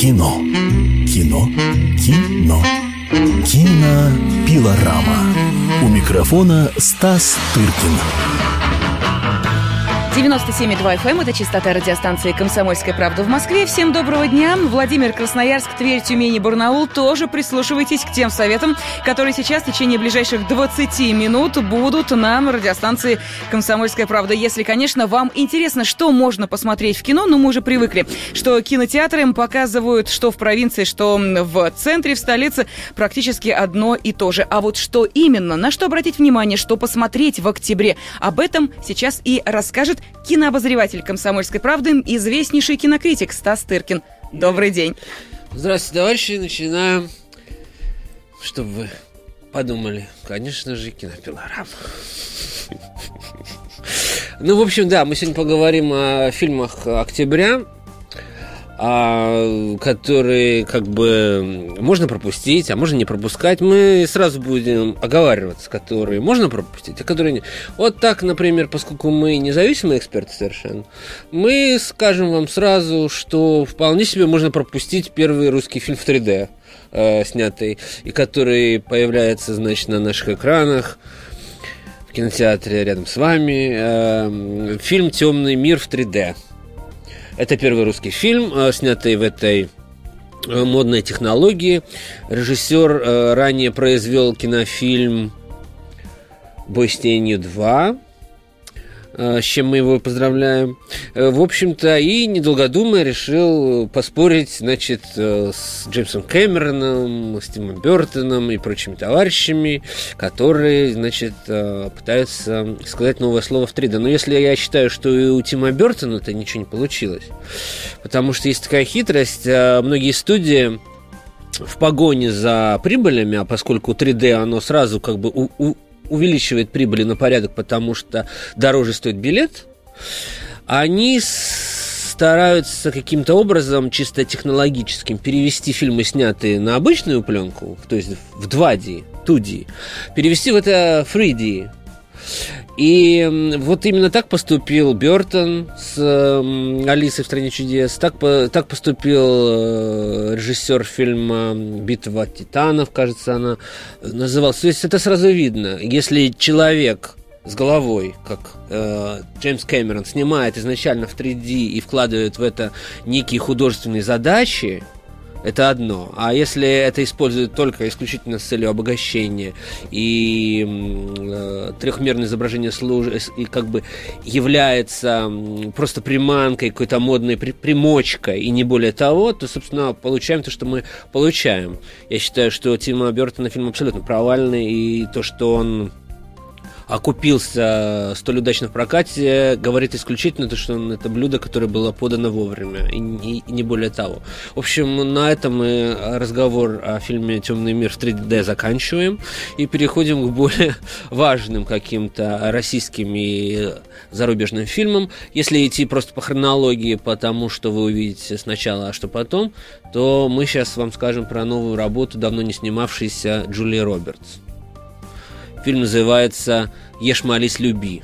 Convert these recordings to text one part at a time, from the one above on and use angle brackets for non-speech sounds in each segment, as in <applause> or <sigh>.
Кино. Кино. Кино. Кинопилорама. У микрофона Стас Тыркин. 97,2 FM это частота радиостанции «Комсомольская правда» в Москве. Всем доброго дня. Владимир, Красноярск, Тверь, Тюмень и Барнаул тоже прислушивайтесь к тем советам, которые сейчас в течение ближайших 20 минут будут на радиостанции «Комсомольская правда». Если, конечно, вам интересно, что можно посмотреть в кино, ну, мы уже привыкли, что кинотеатры им показывают, что в провинции, что в центре, в столице, практически одно и то же. А вот что именно, на что обратить внимание, что посмотреть в октябре, об этом сейчас и расскажет кинообозреватель «Комсомольской правды», известнейший кинокритик Стас Тыркин. Добрый день. Здравствуйте, товарищи. Начинаем. Чтобы вы подумали, конечно же, кинопилорама. Ну, в общем, да, мы сегодня поговорим о фильмах октября а, которые как бы можно пропустить, а можно не пропускать. Мы сразу будем оговариваться, которые можно пропустить, а которые нет. Вот так, например, поскольку мы независимые эксперты совершенно, мы скажем вам сразу, что вполне себе можно пропустить первый русский фильм в 3D, э, снятый, и который появляется, значит, на наших экранах в кинотеатре рядом с вами. Э, фильм «Темный мир» в 3D. Это первый русский фильм, э, снятый в этой э, модной технологии. Режиссер э, ранее произвел кинофильм «Бой с тенью 2», Э, с чем мы его поздравляем. Э, в общем-то, и, недолго думая, решил поспорить, значит, э, с Джеймсом Кэмероном, с Тимом Бертоном и прочими товарищами, которые, значит, пытаются сказать новое слово в 3D. Но если я считаю, что и у Тима Бертона-то ничего не получилось, потому что есть такая хитрость, многие студии в погоне за прибылями, а поскольку 3D оно сразу как бы у, у, увеличивает прибыли на порядок, потому что дороже стоит билет, они стараются каким-то образом, чисто технологическим, перевести фильмы, снятые на обычную пленку, то есть в 2D, 2D, перевести в это 3D. И вот именно так поступил Бертон с Алисой в стране чудес, так, так поступил э, режиссер фильма Битва титанов, кажется, она называлась. То есть это сразу видно, если человек с головой, как э, Джеймс Кэмерон снимает изначально в 3D и вкладывает в это некие художественные задачи, это одно. А если это используют только исключительно с целью обогащения и э, трехмерное изображение служит и как бы является просто приманкой, какой-то модной при, примочкой и не более того, то, собственно, получаем то, что мы получаем. Я считаю, что Тима Бертона фильм абсолютно провальный, и то, что он окупился столь удачно в прокате, говорит исключительно то, что это блюдо, которое было подано вовремя, и, и, и не более того. В общем, на этом мы разговор о фильме «Темный мир» в 3D заканчиваем и переходим к более <laughs> важным каким-то российским и зарубежным фильмам. Если идти просто по хронологии, потому что вы увидите сначала, а что потом, то мы сейчас вам скажем про новую работу, давно не снимавшейся Джулии Робертс. Фильм называется «Ешь, молись, люби».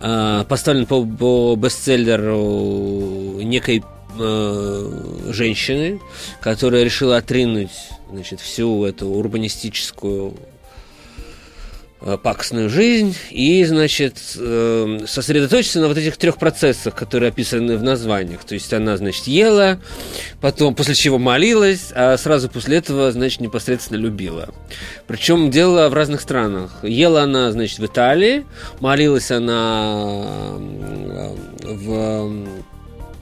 А, поставлен по, по бестселлеру некой э, женщины, которая решила отринуть значит, всю эту урбанистическую Э, пакостную жизнь и, значит, э, сосредоточиться на вот этих трех процессах, которые описаны в названиях. То есть она, значит, ела, потом, после чего молилась, а сразу после этого, значит, непосредственно любила. Причем делала в разных странах. Ела она, значит, в Италии, молилась она э, в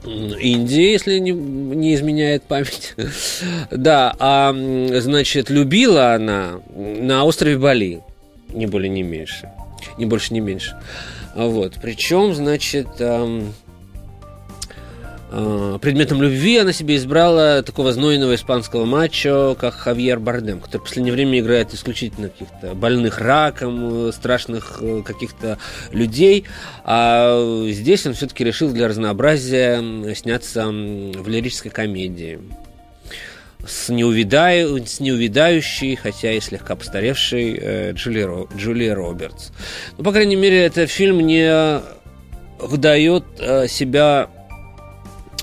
Индии, если не, не изменяет память. <laughs> да, а, значит, любила она на острове Бали не более, не меньше. Не больше, не меньше. Вот. Причем, значит, эм, э, предметом любви она себе избрала такого знойного испанского мачо, как Хавьер Бардем, который в последнее время играет исключительно каких-то больных раком, э, страшных э, каких-то людей. А здесь он все-таки решил для разнообразия сняться в лирической комедии с, неувидаю, с неувидающей, хотя и слегка постаревшей э, Джули, Ро, Джули Робертс. Ну, по крайней мере, этот фильм не выдает э, себя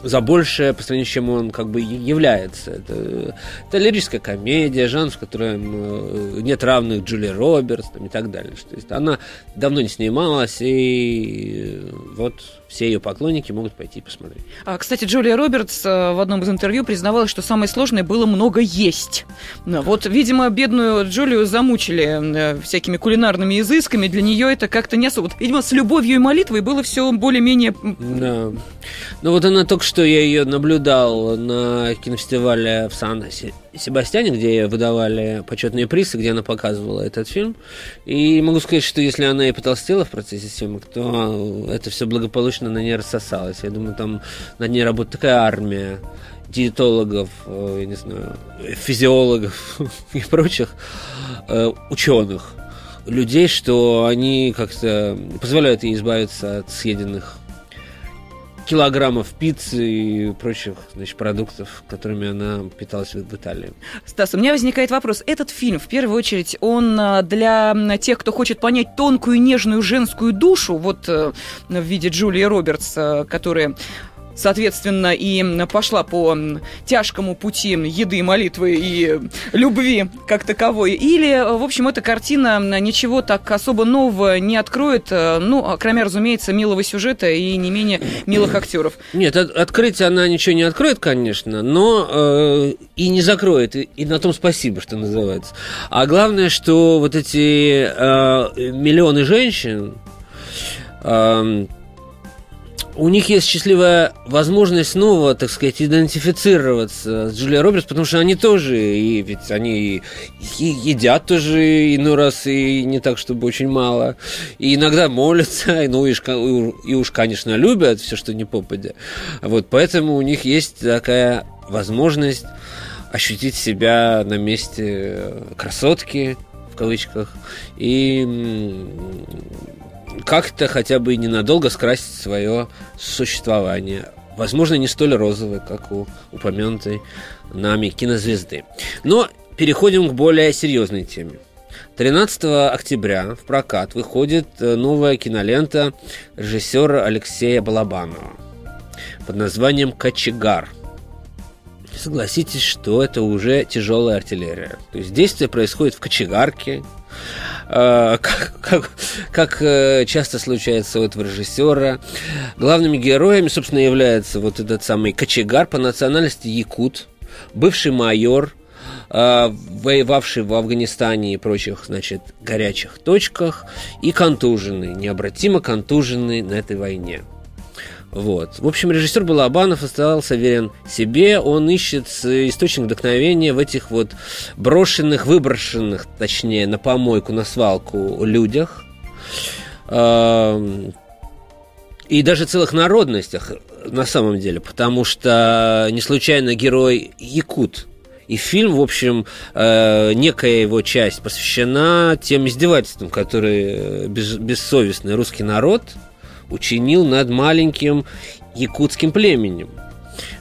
за большее по сравнению с чем он как бы является. Это, это лирическая комедия, жанр, в котором э, нет равных Джули Робертс там, и так далее. То есть она давно не снималась, и вот все ее поклонники могут пойти посмотреть. А, кстати, Джулия Робертс э, в одном из интервью признавалась, что самое сложное было много есть. Вот, видимо, бедную Джулию замучили э, всякими кулинарными изысками. Для нее это как-то не особо. Видимо, с любовью и молитвой было все более-менее... Да. Ну вот она только что, я ее наблюдал на кинофестивале в Сан-Себастьяне, где выдавали почетные призы, где она показывала этот фильм. И могу сказать, что если она и потолстела в процессе съемок, то это все благополучно на ней рассосалось. Я думаю, там над ней работает такая армия диетологов, э, я не знаю, физиологов <laughs> и прочих э, ученых людей, что они как-то позволяют ей избавиться от съеденных килограммов пиццы и прочих значит, продуктов, которыми она питалась в Италии. Стас, у меня возникает вопрос. Этот фильм, в первую очередь, он а, для тех, кто хочет понять тонкую нежную женскую душу, вот э, в виде Джулии Робертс, э, которая соответственно, и пошла по тяжкому пути еды, молитвы и любви как таковой. Или, в общем, эта картина ничего так особо нового не откроет, ну, кроме, разумеется, милого сюжета и не менее милых актеров. Нет, от, открыть она ничего не откроет, конечно, но э, и не закроет, и, и на том спасибо, что называется. А главное, что вот эти э, миллионы женщин, э, у них есть счастливая возможность снова, так сказать, идентифицироваться с Джулией Робертс, потому что они тоже, и ведь они и едят тоже иной раз, и не так, чтобы очень мало, и иногда молятся, и, <laughs> ну, и, и уж, конечно, любят все, что не попадя. Вот, поэтому у них есть такая возможность ощутить себя на месте красотки, в кавычках, и как-то хотя бы ненадолго скрасить свое существование. Возможно, не столь розовое, как у упомянутой нами кинозвезды. Но переходим к более серьезной теме. 13 октября в прокат выходит э, новая кинолента режиссера Алексея Балабанова под названием «Кочегар». Согласитесь, что это уже тяжелая артиллерия. То есть действие происходит в кочегарке, как, как, как э, часто случается у этого режиссера. Главными героями, собственно, является вот этот самый кочегар по национальности якут, бывший майор, а, воевавший в Афганистане и прочих, значит, горячих точках, и контуженный, необратимо контуженный на этой войне. Вот. В общем, режиссер Балабанов оставался верен себе. Он ищет источник вдохновения в этих вот брошенных, выброшенных, точнее, на помойку, на свалку людях. И даже целых народностях на самом деле, потому что не случайно герой Якут. И фильм, в общем, э, некая его часть посвящена тем издевательствам, которые бессовестный русский народ – учинил над маленьким якутским племенем.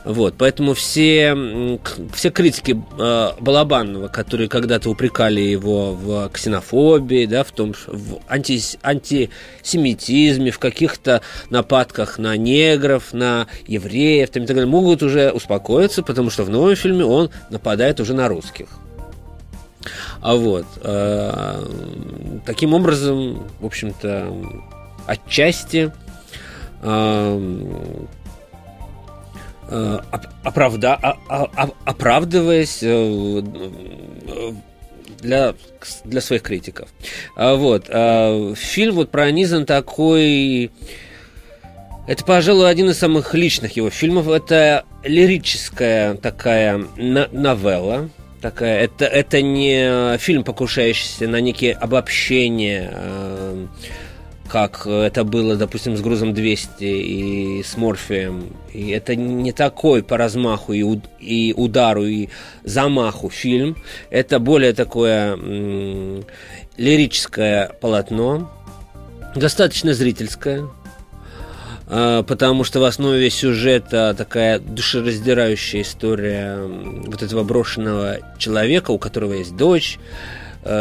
Вот, поэтому все, все критики э, Балабанова, которые когда-то упрекали его в ксенофобии, да, в том, в анти, антисемитизме, в каких-то нападках на негров, на евреев, там, и так далее, могут уже успокоиться, потому что в новом фильме он нападает уже на русских. А вот, э, таким образом, в общем-то, отчасти оправда, оправдываясь э, для, для своих критиков. А вот. Фильм вот пронизан такой... Это, пожалуй, один из самых личных его фильмов. Это лирическая такая новелла. Такая, это, это не фильм, покушающийся на некие обобщения как это было, допустим, с грузом 200 и с Морфием. И это не такой по размаху и, уд и удару, и замаху фильм. Это более такое м- лирическое полотно, достаточно зрительское, э, потому что в основе сюжета такая душераздирающая история вот этого брошенного человека, у которого есть дочь,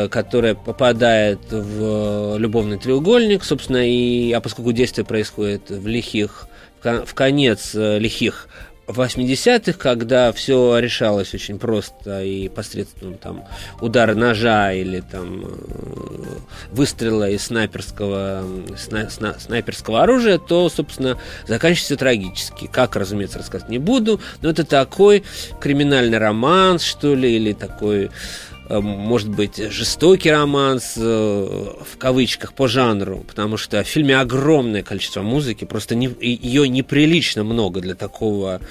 которая попадает в любовный треугольник, собственно, и, а поскольку действие происходит в лихих, в конец э, лихих в 80-х, когда все решалось очень просто и посредством там удара ножа или там э, выстрела из снайперского, сна, сна, снайперского оружия, то, собственно, заканчивается трагически. Как, разумеется, рассказать не буду, но это такой криминальный романс, что ли, или такой Э, может быть, жестокий романс, э, в кавычках, по жанру, потому что в фильме огромное количество музыки, просто не, ее неприлично много для такого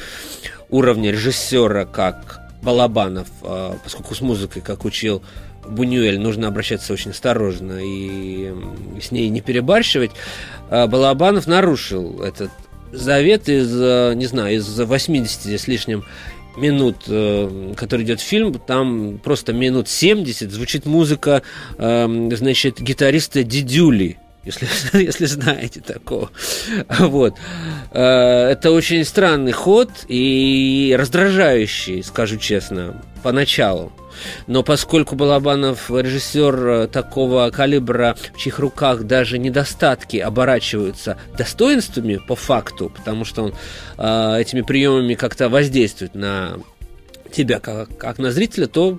уровня режиссера, как Балабанов, э, поскольку с музыкой, как учил Бунюэль, нужно обращаться очень осторожно и с ней не перебарщивать. Балабанов нарушил этот завет из, не знаю, из 80 с лишним минут, э, который идет фильм, там просто минут 70 звучит музыка, э, значит, гитариста Дидюли если, <laughs> если знаете такого. Вот. Э, это очень странный ход и раздражающий, скажу честно, поначалу. Но поскольку Балабанов режиссер э, такого калибра, в чьих руках даже недостатки оборачиваются достоинствами по факту, потому что он э, этими приемами как-то воздействует на тебя как, как на зрителя, то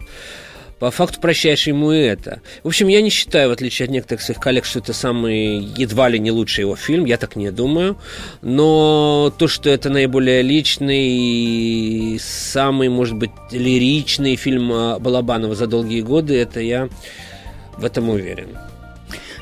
по факту прощаешь ему и это. В общем, я не считаю, в отличие от некоторых своих коллег, что это самый едва ли не лучший его фильм, я так не думаю. Но то, что это наиболее личный, самый, может быть, лиричный фильм Балабанова за долгие годы, это я в этом уверен.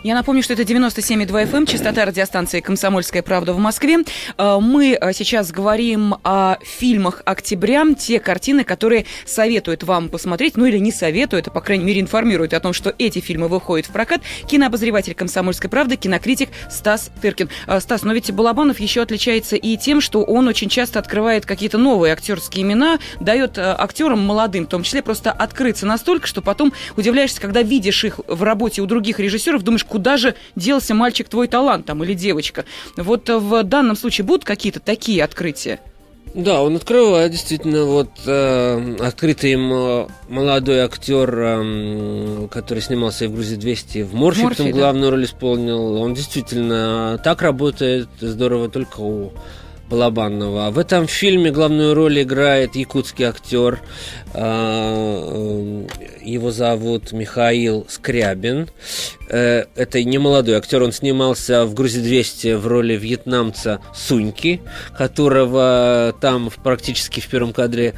Я напомню, что это 97,2 FM, эм, частота радиостанции «Комсомольская правда» в Москве. Э, мы э, сейчас говорим о фильмах октября, те картины, которые советуют вам посмотреть, ну или не советуют, а, по крайней мере, информируют о том, что эти фильмы выходят в прокат. Кинообозреватель «Комсомольской правды», кинокритик Стас Тыркин. Э, Стас, но ведь Балабанов еще отличается и тем, что он очень часто открывает какие-то новые актерские имена, дает актерам молодым, в том числе, просто открыться настолько, что потом удивляешься, когда видишь их в работе у других режиссеров, думаешь, куда же делся мальчик твой талант там или девочка. Вот э, в данном случае будут какие-то такие открытия? Да, он открывает действительно вот э, открытый им э, молодой актер, э, который снимался и в Грузии 200 в Морфе, Морфе там да. главную роль исполнил. Он действительно так работает здорово только у Балабанова. В этом фильме главную роль играет якутский актер. А, э, его зовут Михаил Скрябин. Э, это не молодой актер, он снимался в «Грузе-200» в роли вьетнамца Суньки, которого там практически в первом кадре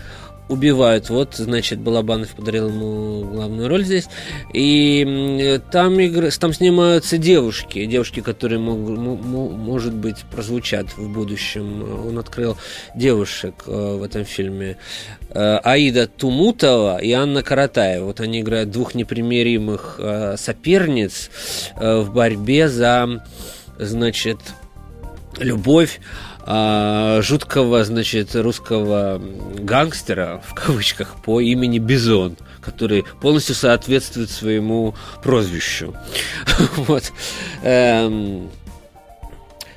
убивают. Вот, значит, Балабанов подарил ему главную роль здесь. И там, игр... там снимаются девушки, девушки, которые, мог... может быть, прозвучат в будущем. Он открыл девушек э, в этом фильме. Э, Аида Тумутова и Анна Каратаева. Вот они играют двух непримиримых э, соперниц в борьбе за, значит, любовь а, жуткого, значит, русского гангстера, в кавычках, по имени Бизон, который полностью соответствует своему прозвищу. <laughs> Вот.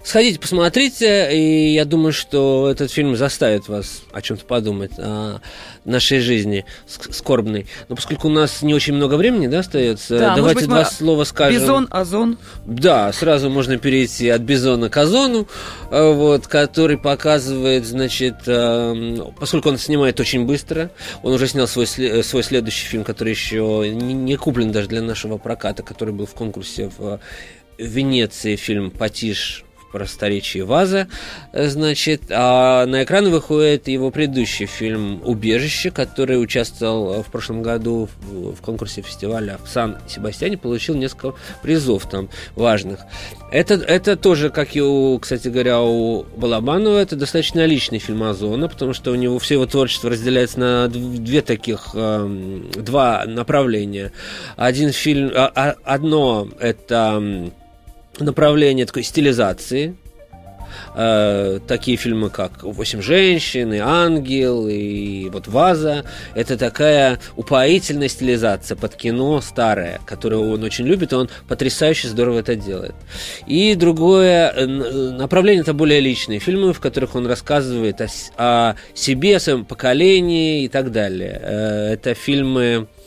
Эм, Сходите, посмотрите, и я думаю, что этот фильм заставит вас о чем-то подумать, о нашей жизни скорбной. Но поскольку у нас не очень много времени, да, остается, да, давайте быть, два слова скажем. Бизон, озон. Да, сразу можно перейти от бизона к озону, э, вот, который показывает, значит, э, поскольку он снимает очень быстро, он уже снял свой, свой следующий фильм, который еще не куплен даже для нашего проката, который был в конкурсе в Венеции, фильм «Патиш просторечии Ваза, э, значит, а на экран выходит его предыдущий фильм «Убежище», который участвовал в прошлом году в конкурсе фестиваля в Сан-Себастьяне, получил несколько призов там важных. Это, это тоже, как и у, кстати говоря, у Балабанова, это достаточно личный фильм Озона, потому что у него все его творчество разделяется на две таких, э, два направления. Один фильм, а, а, одно это направление такой стилизации. Э, такие фильмы, как «Восемь женщин», и «Ангел», и вот «Ваза». Это такая упоительная стилизация под кино старое, которое он очень любит, и он потрясающе здорово это делает. И другое э, направление – это более личные фильмы, в которых он рассказывает о, о себе, о своем поколении и так далее. Э, это фильмы э,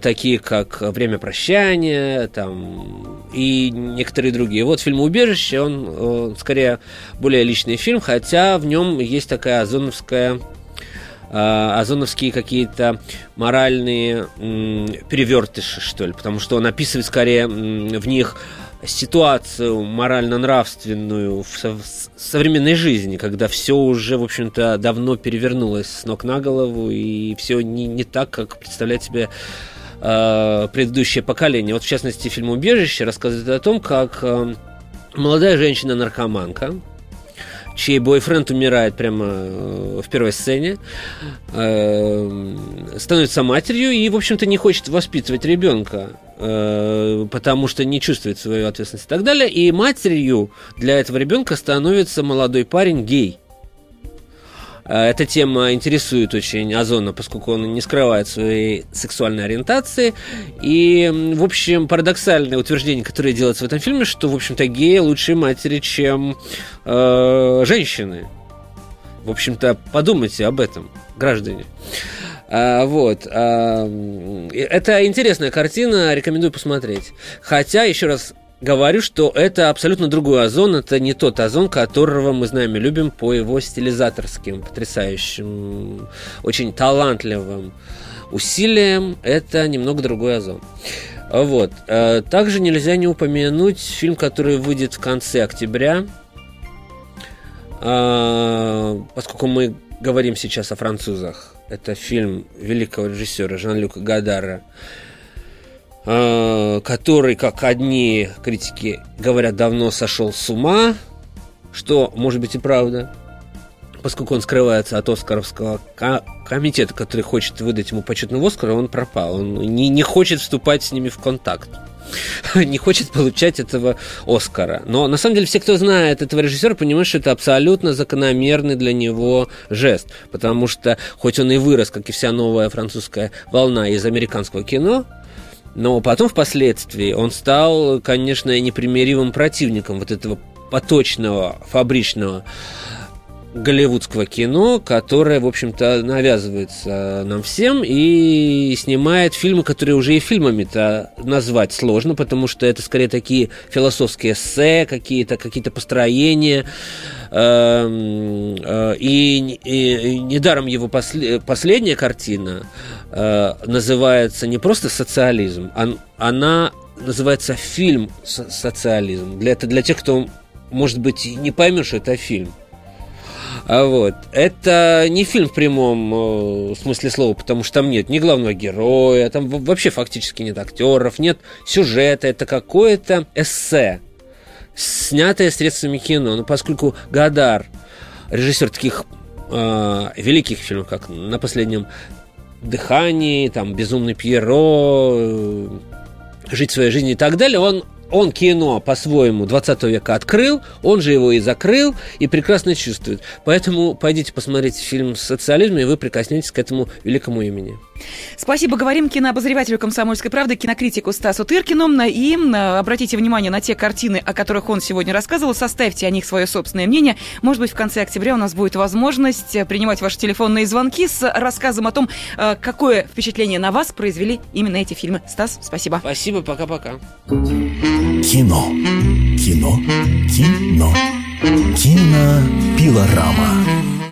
такие как «Время прощания» там, и некоторые другие. Вот фильм «Убежище», он э, скорее более личный фильм, хотя в нем есть такая озоновская озоновские какие-то моральные перевертыши, что ли, потому что он описывает скорее в них ситуацию морально-нравственную в, современной жизни, когда все уже, в общем-то, давно перевернулось с ног на голову, и все не, не так, как представляет себе э, предыдущее поколение. Вот, в частности, фильм «Убежище» рассказывает о том, как э, молодая женщина-наркоманка, чей бойфренд умирает прямо э, в первой сцене, э, становится матерью и, в общем-то, не хочет воспитывать ребенка, э, потому что не чувствует свою ответственность и так далее. И матерью для этого ребенка становится молодой парень гей. Э, эта тема интересует очень Озона, поскольку он не скрывает своей сексуальной ориентации. И, в общем, парадоксальное утверждение, которое делается в этом фильме, что, в общем-то, геи лучшие матери, чем э, женщины. В общем-то, подумайте об этом, граждане. А, вот. А, это интересная картина, рекомендую посмотреть. Хотя, еще раз говорю, что это абсолютно другой озон, это не тот озон, которого мы знаем и любим по его стилизаторским, потрясающим, очень талантливым усилиям, это немного другой озон. Вот. Э, также нельзя не упомянуть фильм, который выйдет в конце октября, э, поскольку мы говорим сейчас о французах. Это фильм великого режиссера Жан-Люка Гадара который, как одни критики говорят, давно сошел с ума, что может быть и правда, поскольку он скрывается от Оскаровского комитета, который хочет выдать ему почетный Оскар, он пропал. Он не, не хочет вступать с ними в контакт. <laughs> не хочет получать этого Оскара. Но на самом деле все, кто знает этого режиссера, понимают, что это абсолютно закономерный для него жест. Потому что, хоть он и вырос, как и вся новая французская волна из американского кино, но потом, впоследствии, он стал, конечно, непримиримым противником вот этого поточного, фабричного голливудского кино, которое, в общем-то, навязывается нам всем и снимает фильмы, которые уже и фильмами-то назвать сложно, потому что это скорее такие философские эссе, какие-то какие построения. Эм, э, и, и недаром его после, последняя картина э, называется не просто социализм, а она называется фильм социализм. Для, это для тех, кто, может быть, не поймет, что это фильм. А вот. Это не фильм в прямом э, смысле слова, потому что там нет ни главного героя, там вообще фактически нет актеров, нет сюжета, это какое-то эссе, снятое средствами кино. Но поскольку Гадар, режиссер таких э, великих фильмов, как «На последнем дыхании», там «Безумный Пьеро», э, «Жить своей жизнью» и так далее, он он кино по-своему 20 века открыл, он же его и закрыл, и прекрасно чувствует. Поэтому пойдите посмотрите фильм «Социализм», и вы прикоснетесь к этому великому имени. Спасибо. Говорим кинообозревателю «Комсомольской правды», кинокритику Стасу Тыркину. И обратите внимание на те картины, о которых он сегодня рассказывал. Составьте о них свое собственное мнение. Может быть, в конце октября у нас будет возможность принимать ваши телефонные звонки с рассказом о том, э, какое впечатление на вас произвели именно эти фильмы. Стас, спасибо. Спасибо, пока-пока. Кино. Кино. Кино. Кинопилорама.